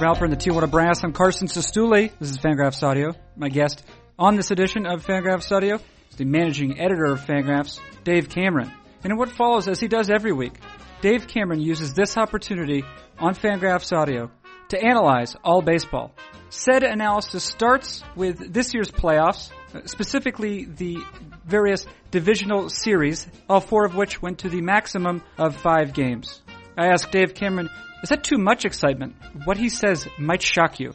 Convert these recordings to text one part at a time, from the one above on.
Herb Alpert and the Tijuana Brass. I'm Carson Cistulli. This is Fangraphs Audio. My guest on this edition of Fangraphs Audio is the managing editor of Fangraphs, Dave Cameron. And in what follows, as he does every week, Dave Cameron uses this opportunity on Fangraphs Audio to analyze all baseball. Said analysis starts with this year's playoffs, specifically the various divisional series, all four of which went to the maximum of five games. I asked Dave Cameron, is that too much excitement? What he says might shock you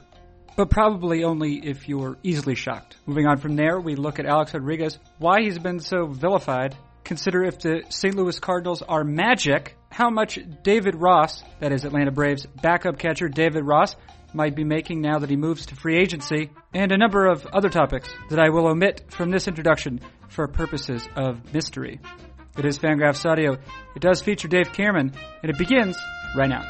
but probably only if you're easily shocked. Moving on from there, we look at Alex Rodriguez, why he's been so vilified, consider if the St. Louis Cardinals are magic, how much David Ross, that is Atlanta Braves backup catcher David Ross, might be making now that he moves to free agency, and a number of other topics that I will omit from this introduction for purposes of mystery. It is Fangraphs Audio. It does feature Dave Cameron, and it begins right now.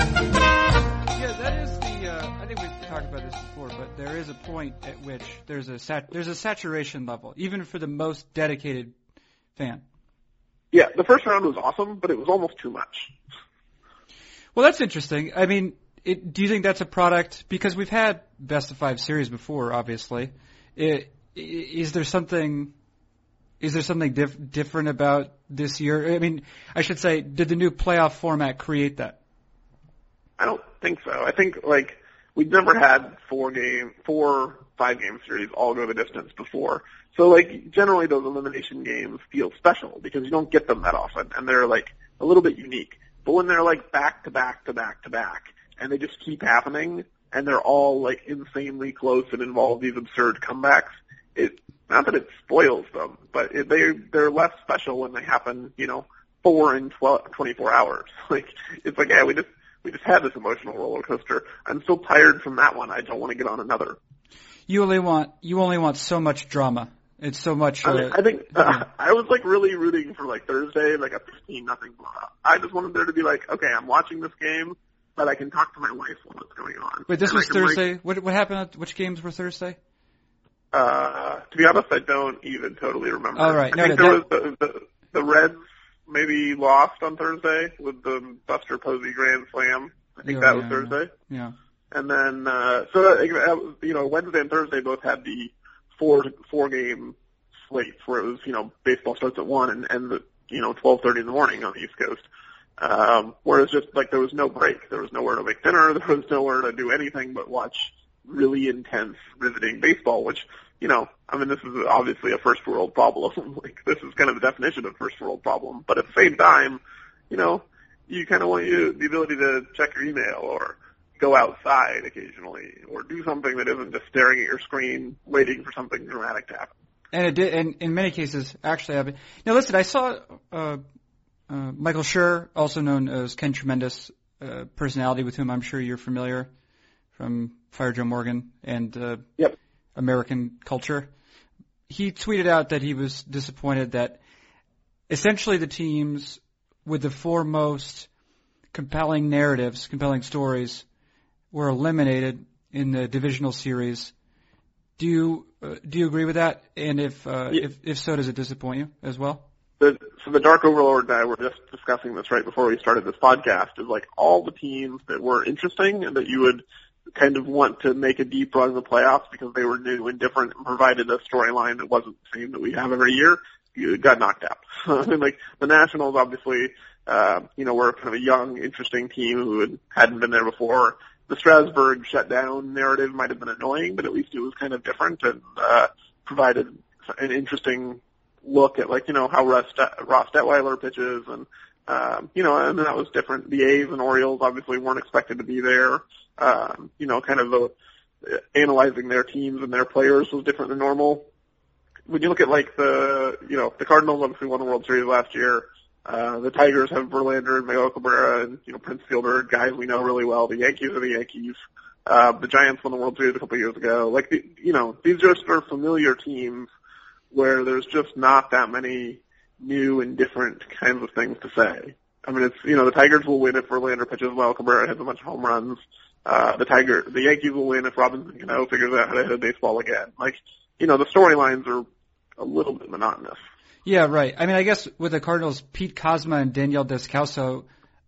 Yeah, that is the uh, I think we've talked about this before, but there is a point at which there's a sat- there's a saturation level, even for the most dedicated fan. Yeah, the first round was awesome, but it was almost too much. Well, that's interesting. I mean, it, do you think that's a product because we've had best of five series before? Obviously, it, is there something? Is there something diff- different about this year? I mean, I should say, did the new playoff format create that? I don't think so. I think like we've never had four game, four five game series all go the distance before. So like generally those elimination games feel special because you don't get them that often and they're like a little bit unique. But when they're like back to back to back to back and they just keep happening and they're all like insanely close and involve these absurd comebacks, it not that it spoils them, but it, they they're less special when they happen, you know, four in 12, 24 hours. Like it's like yeah, we just we just had this emotional roller coaster. I'm so tired from that one. I don't want to get on another. You only want you only want so much drama. It's so much. Uh, I, mean, I think uh, I was like really rooting for like Thursday, like a 15 nothing blowout. I just wanted there to be like, okay, I'm watching this game, but I can talk to my wife while it's going on. Wait, this and was Thursday. Like, what what happened? Which games were Thursday? Uh, to be honest, I don't even totally remember. All right, I no, think no, there that... was the, the the Reds maybe lost on Thursday with the Buster Posey Grand Slam. I think yeah, that was yeah, Thursday. Yeah. And then uh, so uh, you know Wednesday and Thursday both had the four four game slates where it was you know baseball starts at one and and the you know twelve thirty in the morning on the East Coast. Um, whereas just like there was no break, there was nowhere to make dinner, there was nowhere to do anything but watch really intense, riveting baseball. Which you know, I mean, this is obviously a first world problem. like this is kind of the definition of first world problem. But at the same time, you know, you kind of want you the ability to check your email or go outside occasionally or do something that isn't just staring at your screen waiting for something dramatic to happen. And it did, and in many cases, actually happened. Now, listen, I saw uh, uh, Michael Schur, also known as Ken Tremendous, uh, personality with whom I'm sure you're familiar from Fire Joe Morgan and uh, yep. American culture. He tweeted out that he was disappointed that essentially the teams with the four most compelling narratives, compelling stories, were eliminated in the divisional series. Do you uh, do you agree with that? And if uh, yeah. if if so, does it disappoint you as well? The, so the Dark Overlord and I were just discussing this right before we started this podcast. Is like all the teams that were interesting and that you would kind of want to make a deep run in the playoffs because they were new and different and provided a storyline that wasn't the same that we have every year. You got knocked out. I mean, like the Nationals, obviously, uh, you know, were kind of a young, interesting team who had, hadn't been there before the Strasburg shutdown narrative might have been annoying, but at least it was kind of different and uh, provided an interesting look at like you know how Ross, Ross Detwiler pitches and um, you know and that was different. The A's and Orioles obviously weren't expected to be there. Um, you know, kind of the analyzing their teams and their players was different than normal. When you look at like the you know the Cardinals obviously won the World Series last year. Uh, the Tigers have Verlander and Miguel Cabrera and, you know, Prince Fielder, guys we know really well. The Yankees are the Yankees. Uh, the Giants won the World Series a couple years ago. Like, the, you know, these just are familiar teams where there's just not that many new and different kinds of things to say. I mean, it's, you know, the Tigers will win if Verlander pitches well. Cabrera hits a bunch of home runs. Uh, the Tiger, the Yankees will win if Robinson Cano figures out how to hit a baseball again. Like, you know, the storylines are a little bit monotonous. Yeah, right. I mean, I guess with the Cardinals, Pete Kozma and Daniel Descalso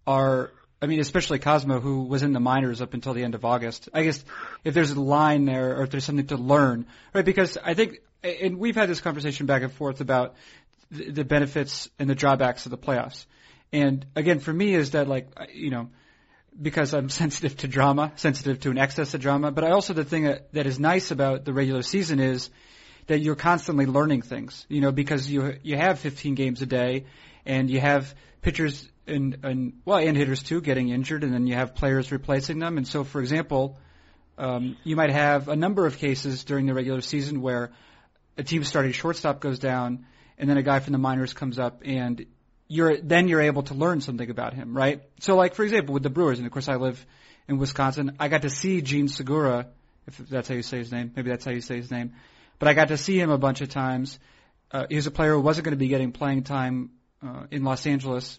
are, I mean, especially Kozma, who was in the minors up until the end of August. I guess if there's a line there or if there's something to learn, right? Because I think, and we've had this conversation back and forth about the benefits and the drawbacks of the playoffs. And again, for me, is that like, you know, because I'm sensitive to drama, sensitive to an excess of drama, but I also the thing that, that is nice about the regular season is that you're constantly learning things, you know, because you you have 15 games a day, and you have pitchers and and well and hitters too getting injured, and then you have players replacing them, and so for example, um, you might have a number of cases during the regular season where a team starting shortstop goes down, and then a guy from the minors comes up and you're then you're able to learn something about him, right? So like for example with the Brewers, and of course I live in Wisconsin, I got to see Jean Segura, if that's how you say his name, maybe that's how you say his name, but I got to see him a bunch of times. Uh, he was a player who wasn't going to be getting playing time uh, in Los Angeles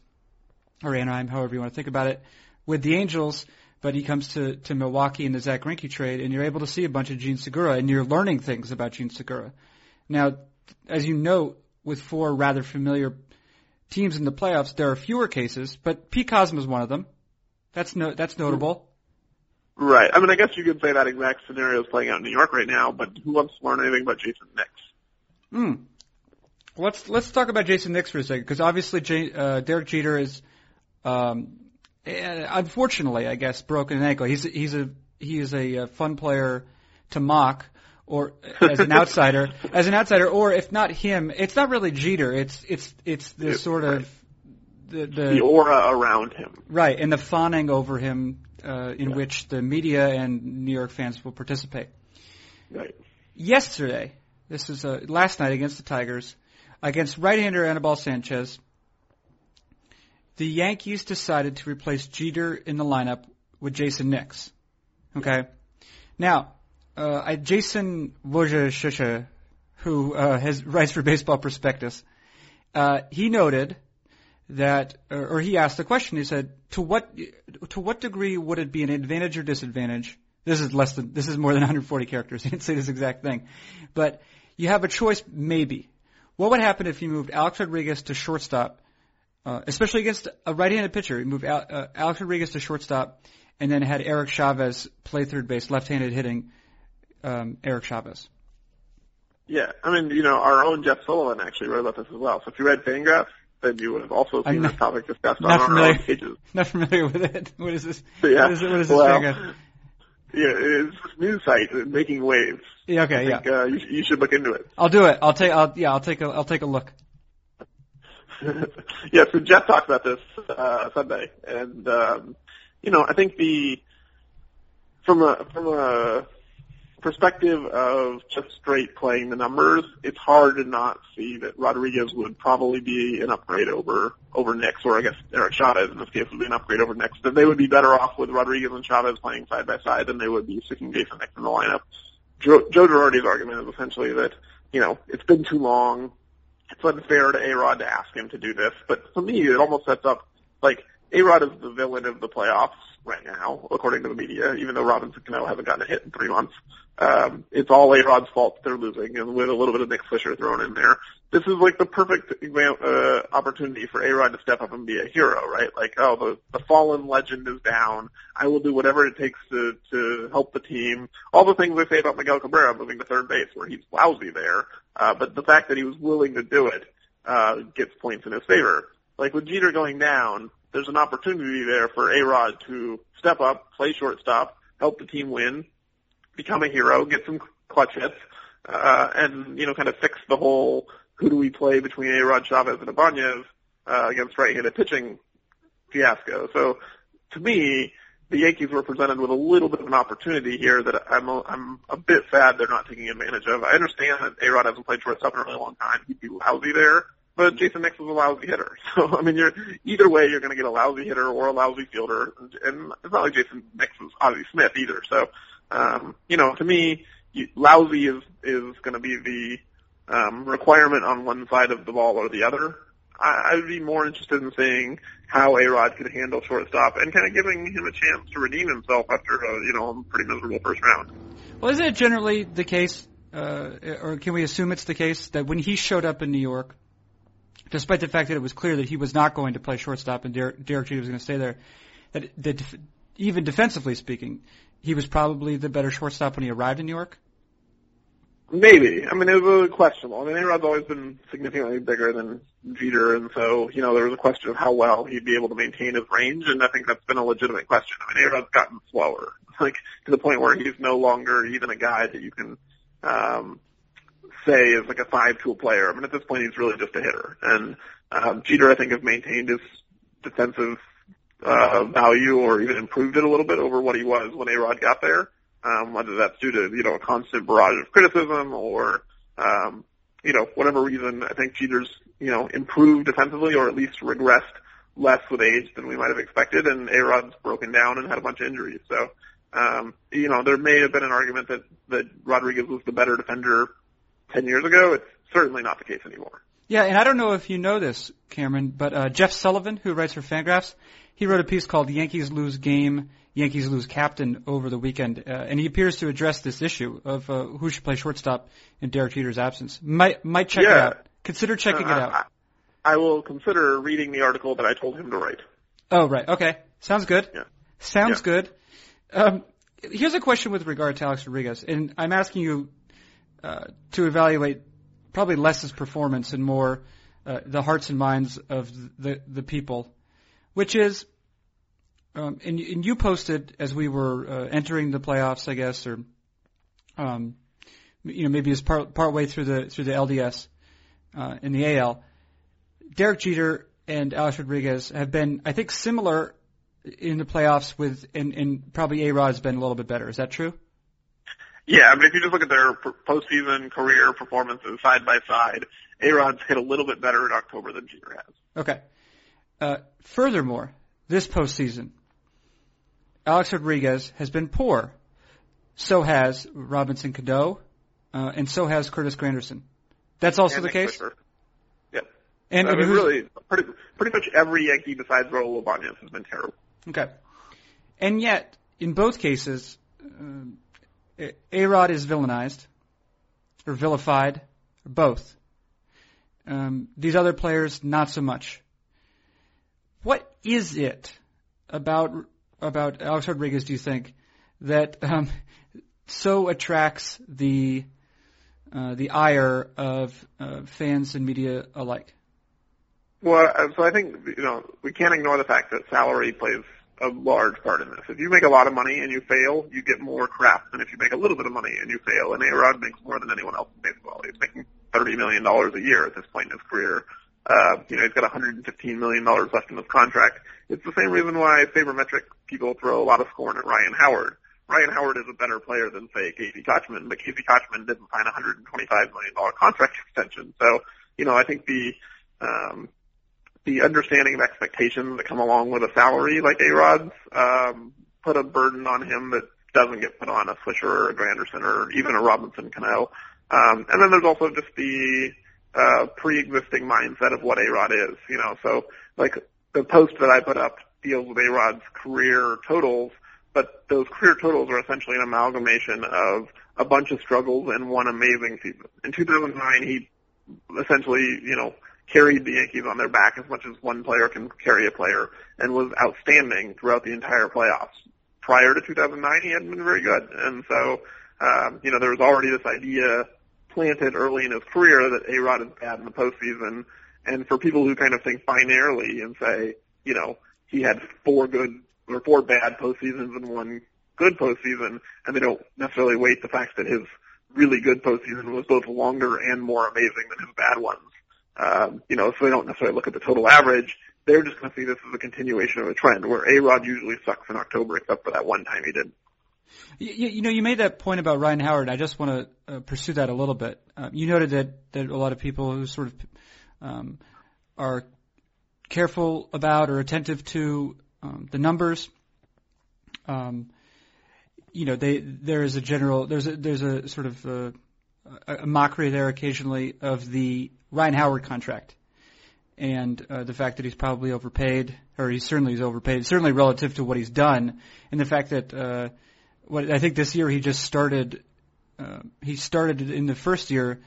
or Anaheim, however you want to think about it, with the Angels. But he comes to, to Milwaukee in the Zack Greinke trade, and you're able to see a bunch of Jean Segura, and you're learning things about Jean Segura. Now, as you note, with four rather familiar teams in the playoffs, there are fewer cases, but Pete Kozma is one of them. That's no, that's notable. Right. I mean, I guess you could say that exact scenario is playing out in New York right now, but who wants to learn anything about Jayson Nix? Hmm. Let's let's talk about Jayson Nix for a second, because obviously J, uh, Derek Jeter is, um, unfortunately, I guess, broken an ankle. He's he's a he is a, a fun player to mock, or as an outsider, as an outsider, or if not him, it's not really Jeter. It's it's it's the It- sort of the, The the aura around him. right and the fawning over him, uh, in which the media and New York fans will participate. Right. Yesterday, this is uh, last night against the Tigers, against right-hander Anibal Sanchez, the Yankees decided to replace Jeter in the lineup with Jayson Nix. Okay, now uh, Jason Wojciechowski, who uh, has writes for Baseball Prospectus, uh, he noted that, or, or he asked the question. He said, "To what to what degree would it be an advantage or disadvantage?" This is less than this is more than 140 characters. He didn't say this exact thing, but you have a choice. Maybe what would happen if you moved Alex Rodriguez to shortstop, uh, especially against a right-handed pitcher? You move Al, uh, Alex Rodriguez to shortstop, and then had Eric Chavez play third base, left-handed hitting um, Eric Chavez. Yeah. I mean, you know, our own Jeff Sullivan actually wrote about this as well. So if you read Fangraphs, then you would have also seen not- this topic discussed on not our familiar. own pages. Not familiar with it. What is this? Yeah. What is, it, what is this? well, paragraph? yeah, it's this news site making waves. Yeah, okay, I yeah. think, uh, you, sh- you should look into it. I'll do it. I'll take. I'll yeah. I'll take a. I'll take a look. yeah, so Jeff talked about this uh, Sunday, and um, you know, I think the from a from a perspective of just straight playing the numbers, it's hard to not see that Rodriguez would probably be an upgrade over over Nix, or I guess Eric Chavez in this case would be an upgrade over Nix. That they would be better off with Rodriguez and Chavez playing side by side than they would be sticking Jayson Nix in the lineup. Joe, Joe Girardi's argument is essentially that you know it's been too long it's unfair to A-Rod to ask him to do this, but for me, it almost sets up, like, A-Rod is the villain of the playoffs right now, according to the media, even though Robinson Cano hasn't gotten a hit in three months. Um, it's all A-Rod's fault they're losing, and with a little bit of Nick Swisher thrown in there. This is like the perfect uh, opportunity for A-Rod to step up and be a hero, right? Like, oh, the, the fallen legend is down. I will do whatever it takes to, to help the team. All the things I say about Miguel Cabrera moving to third base, where he's lousy there. Uh, but the fact that he was willing to do it, uh, gets points in his favor. Like with Jeter going down, there's an opportunity there for A-Rod to step up, play shortstop, help the team win, become a hero, get some clutch hits, uh, and, you know, kind of fix the whole who do we play between A-Rod, Chavez, and Ibanez, uh, against right-handed pitching fiasco. So, to me, the Yankees were presented with a little bit of an opportunity here that I'm a, I'm a bit sad they're not taking advantage of. I understand that A-Rod hasn't played shortstop in a really long time. He'd be lousy there, but Jayson Nix is a lousy hitter. So, I mean, you're, either way, you're going to get a lousy hitter or a lousy fielder. And, it's not like Jayson Nix is Ozzie Smith either. So, um, you know, to me, you, lousy is, is going to be the, um, requirement on one side of the ball or the other. I, I would be more interested in seeing how A Rod could handle shortstop and kind of giving him a chance to redeem himself after a you know a pretty miserable first round. Well, isn't it generally the case, uh, or can we assume it's the case that when he showed up in New York, despite the fact that it was clear that he was not going to play shortstop and Derek, Jeter was going to stay there, that, that def- even defensively speaking, he was probably the better shortstop when he arrived in New York? Maybe. I mean, it was questionable. I mean, A-Rod's always been significantly bigger than Jeter, and so, you know, there was a question of how well he'd be able to maintain his range, and I think that's been a legitimate question. I mean, A-Rod's gotten slower, like, to the point where he's no longer even a guy that you can, um, say is like a five-tool player. I mean, at this point, he's really just a hitter. And, um, Jeter, I think, has maintained his defensive, uh, value or even improved it a little bit over what he was when A-Rod got there um, whether that's due to you know a constant barrage of criticism or um, you know whatever reason. I think Jeter's you know improved defensively or at least regressed less with age than we might have expected, and A Rod's broken down and had a bunch of injuries. So um, you know there may have been an argument that that Rodriguez was the better defender ten years ago. It's certainly not the case anymore. Yeah, and I don't know if you know this, Cameron, but uh, Jeff Sullivan, who writes for Fangraphs, he wrote a piece called "Yankees Lose Game." Yankees lose captain over the weekend, uh, and he appears to address this issue of uh, who should play shortstop in Derek Jeter's absence. Might might check yeah. it out. Consider checking uh, it out. I, I will consider reading the article that I told him to write. Oh right, okay, sounds good. Yeah. Sounds yeah. good. Um, here's a question with regard to Alex Rodriguez, and I'm asking you uh, to evaluate probably less his performance and more uh, the hearts and minds of the the people, which is um, and, and you posted as we were uh, entering the playoffs, I guess, or um, you know maybe as part part way through the through the LDS uh, in the AL. Derek Jeter and Alex Rodriguez have been, I think, similar in the playoffs with, and, and probably A Rod has been a little bit better. Is that true? Yeah, I mean, if you just look at their postseason career performances side by side, A Rod's hit a little bit better in October than Jeter has. Okay. Uh, furthermore, this postseason, Alex Rodriguez has been poor. So has Robinson Cano, uh, and so has Curtis Granderson. That's also and the case. Swisher. Yep. And, I mean, really, pretty, pretty much every Yankee besides Raul Ibanez has been terrible. Okay. And yet, in both cases, um, A Rod is villainized, or vilified, or both. Um, these other players, not so much. What is it about about Alex Rodriguez? Do you think that um, so attracts the uh, the ire of uh, fans and media alike? Well, uh, so I think you know we can't ignore the fact that salary plays a large part in this. If you make a lot of money and you fail, you get more crap than if you make a little bit of money and you fail. And A-Rod makes more than anyone else in baseball. He's making thirty million dollars a year at this point in his career. Uh, you know, he's got 115 million dollars left in his contract. It's the same reason why sabermetric people throw a lot of scorn at Ryan Howard. Ryan Howard is a better player than say Casey Kotchman, but Casey Kotchman didn't sign a 125 million dollar contract extension. So, you know, I think the um, the understanding of expectations that come along with a salary like A-Rod's um, put a burden on him that doesn't get put on a Swisher or a Granderson or even a Robinson Cano. Um, and then there's also just the uh, pre-existing mindset of what A-Rod is, you know. So, like the post that I put up deals with A-Rod's career totals, but those career totals are essentially an amalgamation of a bunch of struggles and one amazing season. In 2009, he essentially, you know, carried the Yankees on their back as much as one player can carry a player and was outstanding throughout the entire playoffs. Prior to 2009, he hadn't been very good. And so, um, you know, there was already this idea planted early in his career that A-Rod is bad in the postseason. And for people who kind of think binarily and say, you know, he had four good or four bad postseasons and one good postseason, and they don't necessarily weight the fact that his really good postseason was both longer and more amazing than his bad ones. Um, you know, so they don't necessarily look at the total average. They're just going to see this as a continuation of a trend where A-Rod usually sucks in October except for that one time he did. You, you know, you made that point about Ryan Howard. I just want to uh, pursue that a little bit. Uh, you noted that, that a lot of people who sort of um, are careful about or attentive to um, the numbers, um, you know, they there is a general there's a there's a sort of a, a mockery there occasionally of the Ryan Howard contract. and uh, the fact that he's probably overpaid, or he certainly is overpaid, certainly relative to what he's done, and the fact that uh, what I think this year he just started, uh, he started in the first year,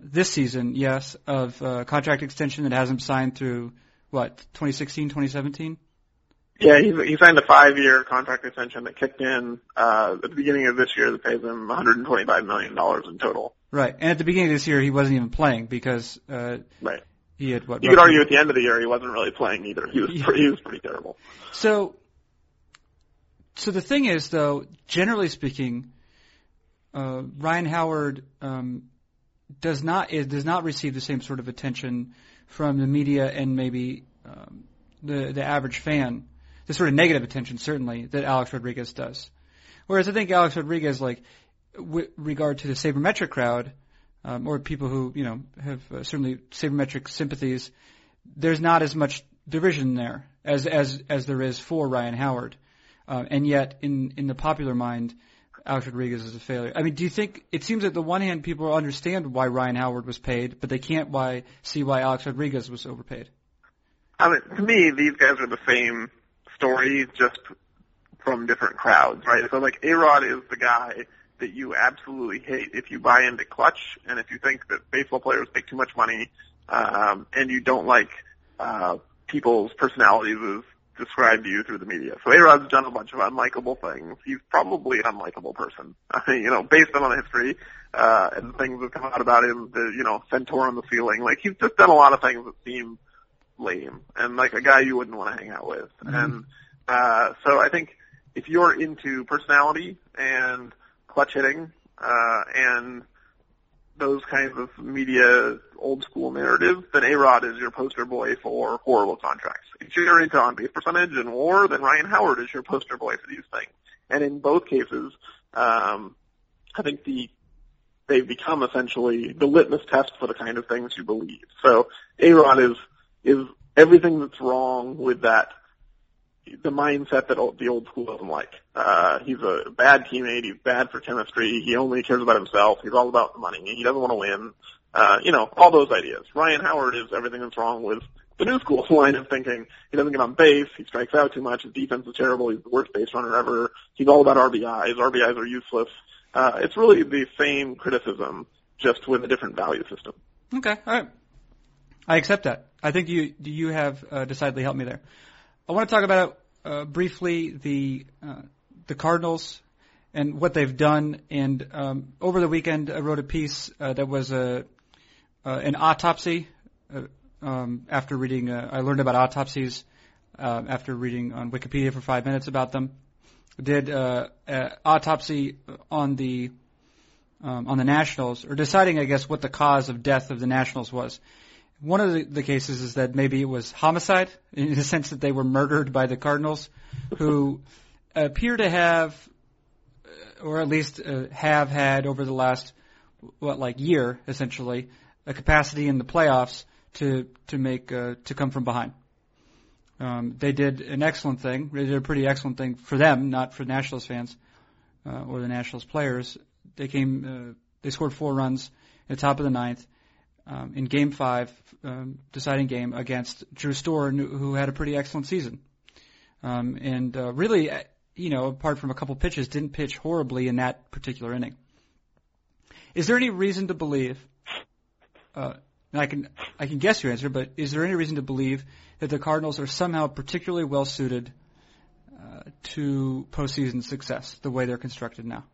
this season, yes, of uh, contract extension that hasn't signed through what 2016, 2017. Yeah, he, he signed a five-year contract extension that kicked in uh, at the beginning of this year that pays him 125 million dollars in total. Right, and at the beginning of this year he wasn't even playing because uh, right. he had what. You could argue at the end of the year he wasn't really playing either. He was pretty, he was pretty terrible. So, so the thing is though, generally speaking, uh, Ryan Howard um, does not does not receive the same sort of attention from the media and maybe um, the the average fan the sort of negative attention, certainly, that Alex Rodriguez does. Whereas I think Alex Rodriguez, like, with regard to the sabermetric crowd, um, or people who, you know, have uh, certainly sabermetric sympathies, there's not as much division there as, as, as there is for Ryan Howard. Uh, and yet, in, in the popular mind, Alex Rodriguez is a failure. I mean, do you think it seems that the one hand people understand why Ryan Howard was paid, but they can't why see why Alex Rodriguez was overpaid? I mean, to me, these guys are the same stories just from different crowds, right? So like A-Rod is the guy that you absolutely hate if you buy into clutch and if you think that baseball players make too much money, um, and you don't like, uh, people's personalities as described to you through the media. So A-Rod's done a bunch of unlikable things. He's probably an unlikable person. I mean, you know, based on the history, uh, and things that come out about him, the, you know, centaur on the ceiling. Like he's just done a lot of things that seem lame and like a guy you wouldn't want to hang out with. Mm-hmm. And uh, so I think if you're into personality and clutch hitting uh, and those kinds of media old school narratives, then A-Rod is your poster boy for horrible contracts. If you're into on base percentage and war, then Ryan Howard is your poster boy for these things. And in both cases, um, I think the they've become essentially the litmus test for the kind of things you believe. So A-Rod is is everything that's wrong with that the mindset that the old school doesn't like. Uh, he's a bad teammate. He's bad for chemistry. He only cares about himself. He's all about the money. He doesn't want to win. Uh, you know, all those ideas. Ryan Howard is everything that's wrong with the new school line of thinking. He doesn't get on base. He strikes out too much. His defense is terrible. He's the worst base runner ever. He's all about RBIs. RBIs are useless. Uh, it's really the same criticism, just with a different value system. Okay. All right. I accept that. I think you you have uh, decidedly helped me there. I want to talk about uh, briefly the uh, the Cardinals and what they've done. And um, over the weekend, I wrote a piece uh, that was a uh, an autopsy. Uh, um, after reading, I learned about autopsies after reading on Wikipedia for five minutes about them. Did uh, autopsy on the um, on the Nationals, or deciding, I guess, what the cause of death of the Nationals was. One of the, the cases is that maybe it was homicide in the sense that they were murdered by the Cardinals, who appear to have, uh, or at least uh, have had over the last what like year essentially, a capacity in the playoffs to to make uh, to come from behind. Um, they did an excellent thing. They did a pretty excellent thing for them, not for Nationals fans uh, or the Nationals players. They came, uh, they scored four runs at the top of the ninth um, in Game Five, um, deciding game against Drew Storen, who had a pretty excellent season, um, and uh, really, uh, you know, apart from a couple pitches, didn't pitch horribly in that particular inning. Is there any reason to believe? Uh, and I can I can guess your answer, but is there any reason to believe that the Cardinals are somehow particularly well suited uh, to postseason success the way they're constructed now?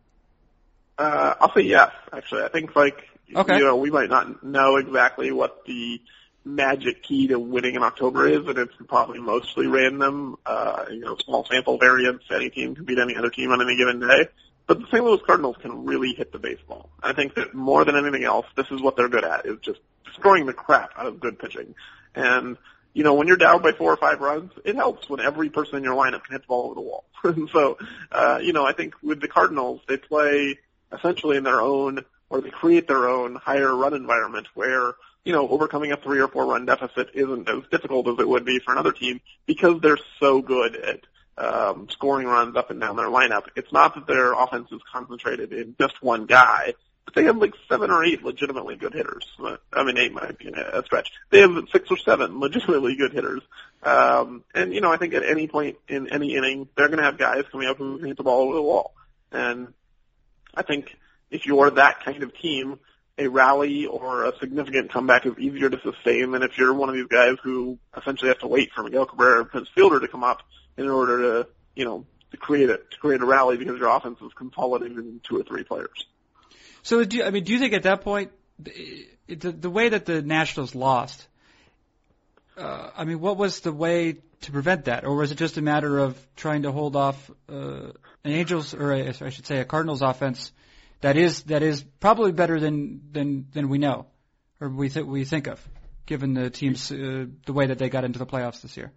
Uh, I'll say yes. Actually, I think like Okay. You know, we might not know exactly what the magic key to winning in October is, and it's probably mostly random. Uh, you know, small sample variance. Any team can beat any other team on any given day. But the St. Louis Cardinals can really hit the baseball. I think that more than anything else, this is what they're good at, is just destroying the crap out of good pitching. And, you know, when you're down by four or five runs, it helps when every person in your lineup can hit the ball over the wall. and so, uh, you know, I think with the Cardinals, they play essentially in their own or they create their own higher run environment where, you know, overcoming a three or four run deficit isn't as difficult as it would be for another team because they're so good at um, scoring runs up and down their lineup. It's not that their offense is concentrated in just one guy. but they have like seven or eight legitimately good hitters. I mean, eight might be a stretch. They have six or seven legitimately good hitters. Um, and you know, I think at any point in any inning, they're going to have guys coming up who hit the ball over the wall. And I think if you're that kind of team, a rally or a significant comeback is easier to sustain than if you're one of these guys who essentially has to wait for Miguel Cabrera and Prince Fielder to come up in order to, you know, to create a to create a rally because your offense is consolidated in two or three players. So, do you, I mean, do you think at that point, the, the way that the Nationals lost, uh, I mean, what was the way to prevent that, or was it just a matter of trying to hold off uh, an Angels, or a, I should say, a Cardinals offense that is that is probably better than than than we know, or we th- we think of, given the teams uh, the way that they got into the playoffs this year.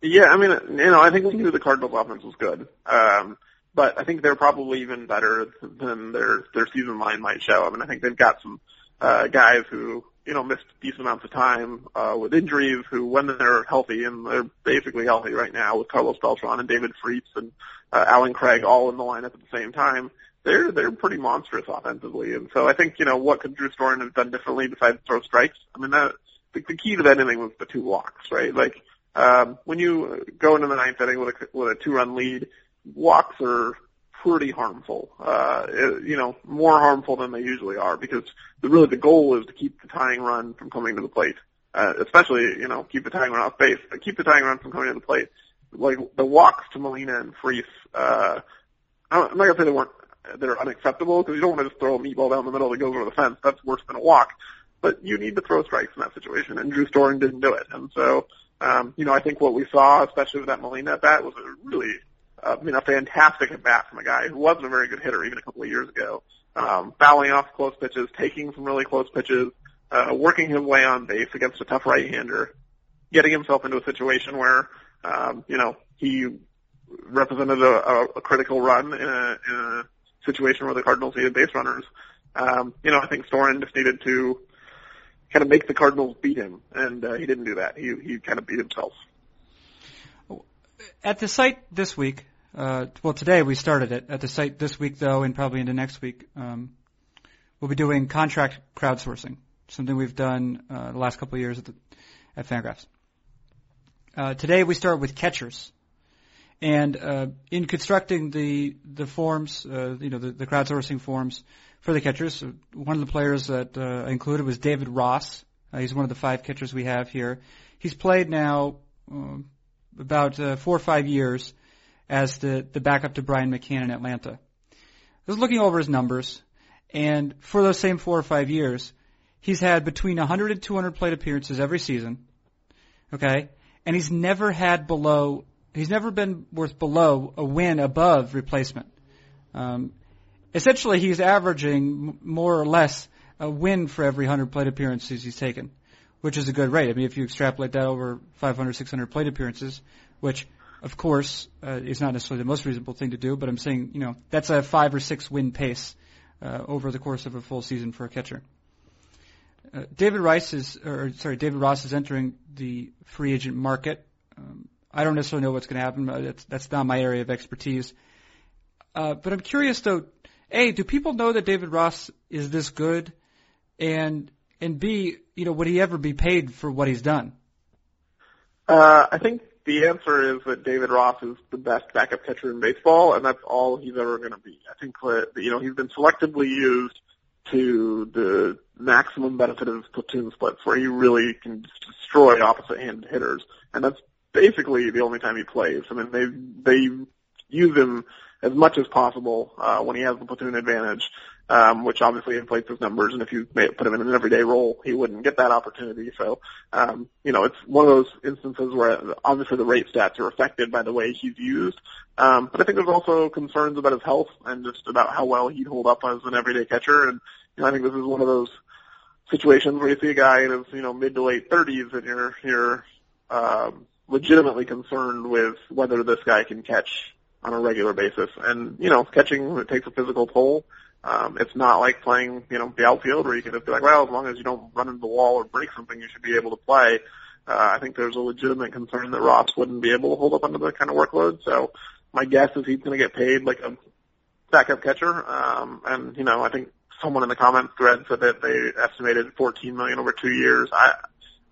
Yeah, I mean, you know, I think we knew the Cardinals offense was good. Um, but I think they're probably even better than their their season line might show. I mean, I think they've got some uh, guys who you know missed decent amounts of time uh, with injuries, who when they're healthy and they're basically healthy right now with Carlos Beltran and David Freese and uh, Allen Craig all in the lineup at the same time. They're they're pretty monstrous offensively, and so I think you know what could Drew Storen have done differently besides throw strikes. I mean, that the, the key to that inning was the two walks, right? Like um, when you go into the ninth inning with a with a two run lead, walks are pretty harmful. Uh, it, you know, more harmful than they usually are because the, really the goal is to keep the tying run from coming to the plate. Uh, especially, you know, keep the tying run off base, but keep the tying run from coming to the plate. Like the walks to Molina and Freese, uh, I'm not gonna say they weren't, they're unacceptable because you don't want to just throw a meatball down the middle that goes over the fence. That's worse than a walk. But you need to throw strikes in that situation, and Drew Storen didn't do it. And so, um, you know, I think what we saw, especially with that Molina at bat, was a really uh, I mean, a fantastic at bat from a guy who wasn't a very good hitter even a couple of years ago. Um, fouling off close pitches, taking some really close pitches, uh, working his way on base against a tough right-hander, getting himself into a situation where, um, you know, he represented a, a, a critical run in a, in a situation where the Cardinals needed base runners. Um, you know, I think Storen just needed to kind of make the Cardinals beat him, and uh, he didn't do that. He he kind of beat himself. At the site this week, uh, well, today we started it at the site this week, though, and probably into next week. Um, we'll be doing contract crowdsourcing, something we've done uh, the last couple of years at, the, at Fangraphs. Uh, today we start with catchers, and uh, in constructing the the forms, uh, you know, the, the crowdsourcing forms for the catchers, one of the players that uh, I included was David Ross. Uh, he's one of the five catchers we have here. He's played now uh, about uh, four or five years as the, the backup to Brian McCann in Atlanta. I was looking over his numbers, and for those same four or five years, he's had between 100 and 200 plate appearances every season. Okay, and he's never had below. He's never been worth below a win above replacement. Um, essentially, he's averaging more or less a win for every 100 plate appearances he's taken, which is a good rate. I mean, if you extrapolate that over 500, 600 plate appearances, which of course, uh, is not necessarily the most reasonable thing to do, but I'm saying, you know, that's a five or six win pace uh, over the course of a full season for a catcher. Uh, David Rice is, or sorry, David Ross is entering the free agent market. Um, I don't necessarily know what's going to happen. That's, that's not my area of expertise. Uh, but I'm curious though, A, do people know that David Ross is this good? And, and B, you know, would he ever be paid for what he's done? Uh, I think the answer is that David Ross is the best backup catcher in baseball, and that's all he's ever going to be. I think that, you know he's been selectively used to the maximum benefit of his platoon splits, where he really can destroy opposite-handed hitters, and that's basically the only time he plays. I mean, they they use him as much as possible uh, when he has the platoon advantage um, which obviously inflates his numbers. And if you put him in an everyday role, he wouldn't get that opportunity. So, um, you know, it's one of those instances where obviously the rate stats are affected by the way he's used. Um, but I think there's also concerns about his health and just about how well he'd hold up as an everyday catcher. And you know, I think this is one of those situations where you see a guy in his, you know, mid to late 30s and you're, you're, um, legitimately concerned with whether this guy can catch on a regular basis. And, you know, catching it takes a physical toll. Um, it's not like playing, you know, the outfield where you can just be like, well, as long as you don't run into the wall or break something, you should be able to play. Uh, I think there's a legitimate concern that Ross wouldn't be able to hold up under that kind of workload. So my guess is he's going to get paid like a backup catcher. Um, and, you know, I think someone in the comments thread said that they estimated 14 million over two years. I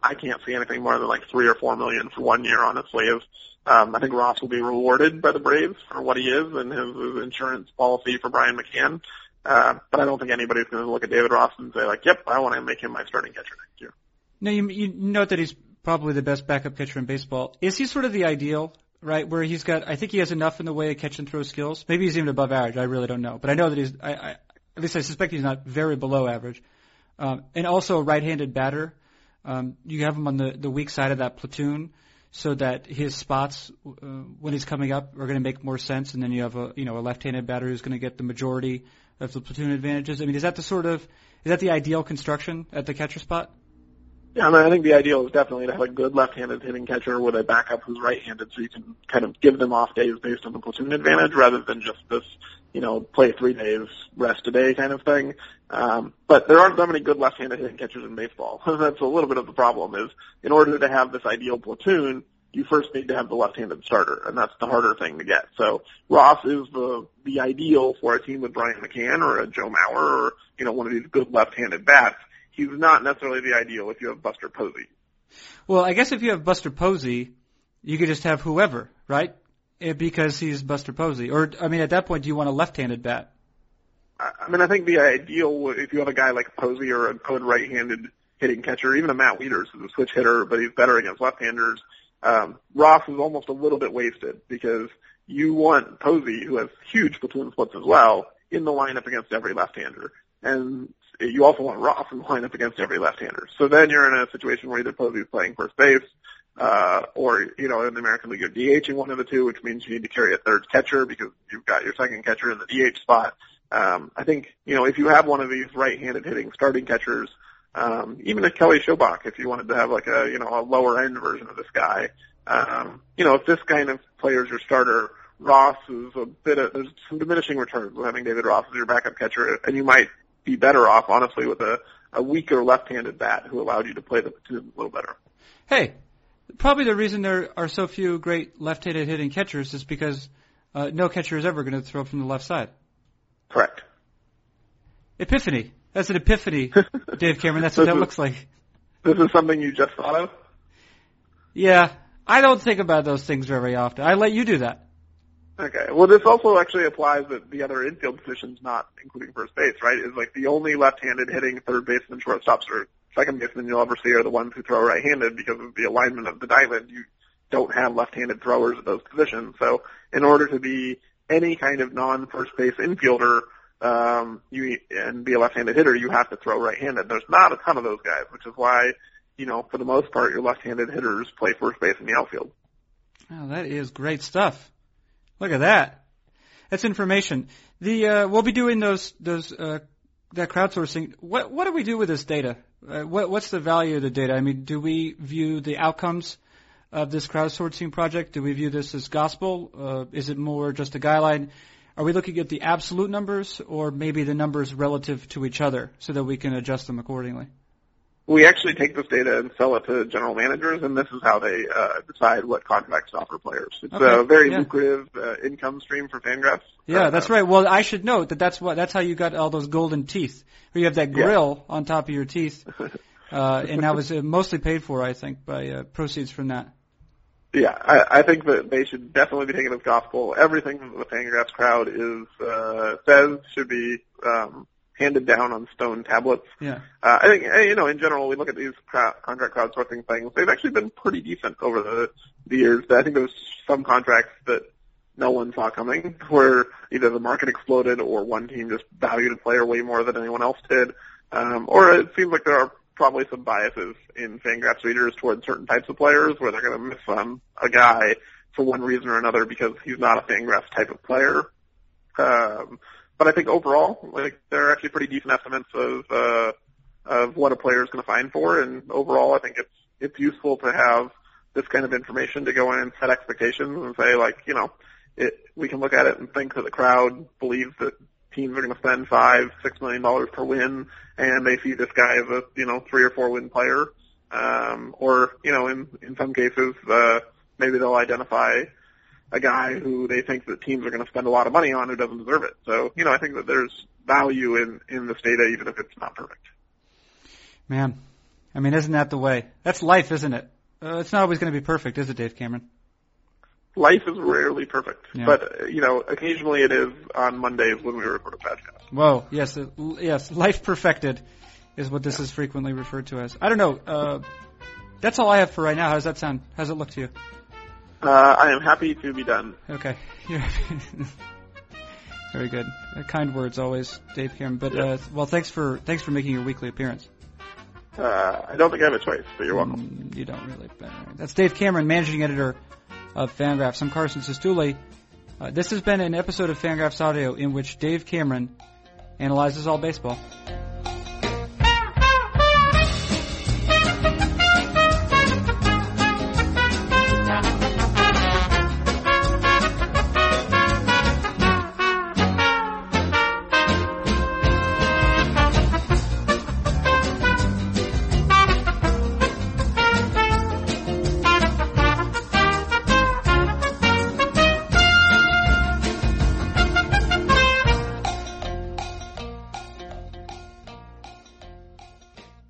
I can't see anything more than like three or four million for one year, honestly. If um, I think Ross will be rewarded by the Braves for what he is and his, his insurance policy for Brian McCann. Uh, but I don't think anybody's going to look at David Ross and say like, "Yep, I want to make him my starting catcher next year." Now you, you note that he's probably the best backup catcher in baseball. Is he sort of the ideal, right? Where he's got, I think he has enough in the way of catch and throw skills. Maybe he's even above average. I really don't know, but I know that he's. I, I at least I suspect he's not very below average. Um, and also a right-handed batter. Um, you have him on the the weak side of that platoon so that his spots uh, when he's coming up are going to make more sense, and then you have a you know a left-handed batter who's going to get the majority of the platoon advantages. I mean, is that the sort of is that the ideal construction at the catcher spot? Yeah, I mean, I think the ideal is definitely to have a good left-handed hitting catcher with a backup who's right-handed, so you can kind of give them off days based on the platoon advantage, rather than just this, you know, play three days, rest a day kind of thing. Um, but there aren't that many good left-handed hitting catchers in baseball. That's a little bit of the problem. Is in order to have this ideal platoon, you first need to have the left-handed starter, and that's the harder thing to get. So Ross is the the ideal for a team with Brian McCann or a Joe Mauer or you know one of these good left-handed bats he's not necessarily the ideal if you have Buster Posey. Well, I guess if you have Buster Posey, you could just have whoever, right? Eh, because he's Buster Posey. Or, I mean, at that point, do you want a left-handed bat? I mean, I think the ideal, if you have a guy like Posey or a good right-handed hitting catcher, even a Matt Wieters who's a switch hitter, but he's better against left-handers, um, Ross is almost a little bit wasted because you want Posey, who has huge platoon splits as well, in the lineup against every left-hander. And you also want Ross in the lineup against every left-hander. So then you're in a situation where either Posey's playing first base, uh, or, you know, in the American League, you're DHing one of the two, which means you need to carry a third catcher because you've got your second catcher in the DH spot. Um, I think, you know, if you have one of these right-handed hitting starting catchers, um, even a Kelly Shoppach, if you wanted to have like a, you know, a lower end version of this guy, um, you know, if this kind of player is your starter, Ross is a bit of, there's some diminishing returns with having David Ross as your backup catcher, and you might be better off, honestly, with a, a weaker left-handed bat who allowed you to play the platoon a little better. Hey, probably the reason there are so few great left-handed hitting catchers is because uh, no catcher is ever going to throw from the left side. Correct. Epiphany. That's an epiphany, Dave Cameron. That's what that is, looks like. This is something you just thought of? Yeah. I don't think about those things very often. I let you do that. Okay. Well, this also actually applies that the other infield positions, not including first base, right? Is like the only left-handed hitting third baseman, shortstops, second baseman you'll ever see are the ones who throw right-handed because of the alignment of the diamond. You don't have left-handed throwers at those positions. So in order to be any kind of non-first base infielder, um, you and be a left-handed hitter, you have to throw right-handed. There's not a ton of those guys, which is why, you know, for the most part, your left-handed hitters play first base in the outfield. Oh, that is great stuff. Look at that. That's information. The uh, we'll be doing those those uh, that crowdsourcing. What what do we do with this data? Uh, what what's the value of the data? I mean, do we view the outcomes of this crowdsourcing project? Do we view this as gospel? Uh, is it more just a guideline? Are we looking at the absolute numbers or maybe the numbers relative to each other so that we can adjust them accordingly? We actually take this data and sell it to general managers, and this is how they uh, decide what contracts to offer players. It's okay. a very yeah. lucrative uh, income stream for Fangraphs. Yeah, uh, that's right. Well, I should note that that's what that's how you got all those golden teeth. Where you have that grill yeah. on top of your teeth, uh, and that was uh, mostly paid for, I think, by uh, proceeds from that. Yeah, I, I think that they should definitely be taken as gospel. Everything that the Fangraphs crowd is uh, says should be um, handed down on stone tablets. Yeah. Uh, I think you know in general we look at these contract crowdsourcing things. They've actually been pretty decent over the the years. I think there's some contracts that no one saw coming, where either the market exploded or one team just valued a player way more than anyone else did, um, or it seems like there are probably some biases in Fangraphs readers towards certain types of players where they're going to miss on a guy for one reason or another because he's not a Fangraphs type of player. Um, but I think overall, like they're actually pretty decent estimates of uh, of what a player is going to find for, and overall, I think it's it's useful to have this kind of information to go in and set expectations and say like, you know, it we can look at it and think that the crowd believes that teams are going to spend five, six million dollars per win, and they see this guy as a you know three or four win player, um, or you know in in some cases uh, maybe they'll identify a guy who they think that teams are going to spend a lot of money on who doesn't deserve it. So, you know, I think that there's value in in this data, even if it's not perfect. Man, I mean, isn't that the way? That's life, isn't it? Uh, it's not always going to be perfect, is it, Dave Cameron? Life is rarely perfect, Yeah. but uh, you know, occasionally it is on Mondays when we record a podcast. Whoa, yes, uh, yes, life perfected is what this is frequently referred to as. I don't know. Uh, that's all I have for right now. How does that sound? How does it look to you? Uh, I am happy to be done. Okay. Very good. Uh, kind words always, Dave Cameron. But uh, well, thanks for thanks for making your weekly appearance. Uh, I don't think I have a choice, but you're welcome. Mm, you don't really. But, all right. That's Dave Cameron, managing editor of Fangraphs. I'm Carson Cistulli. Uh, this has been an episode of Fangraphs Audio in which Dave Cameron analyzes all baseball.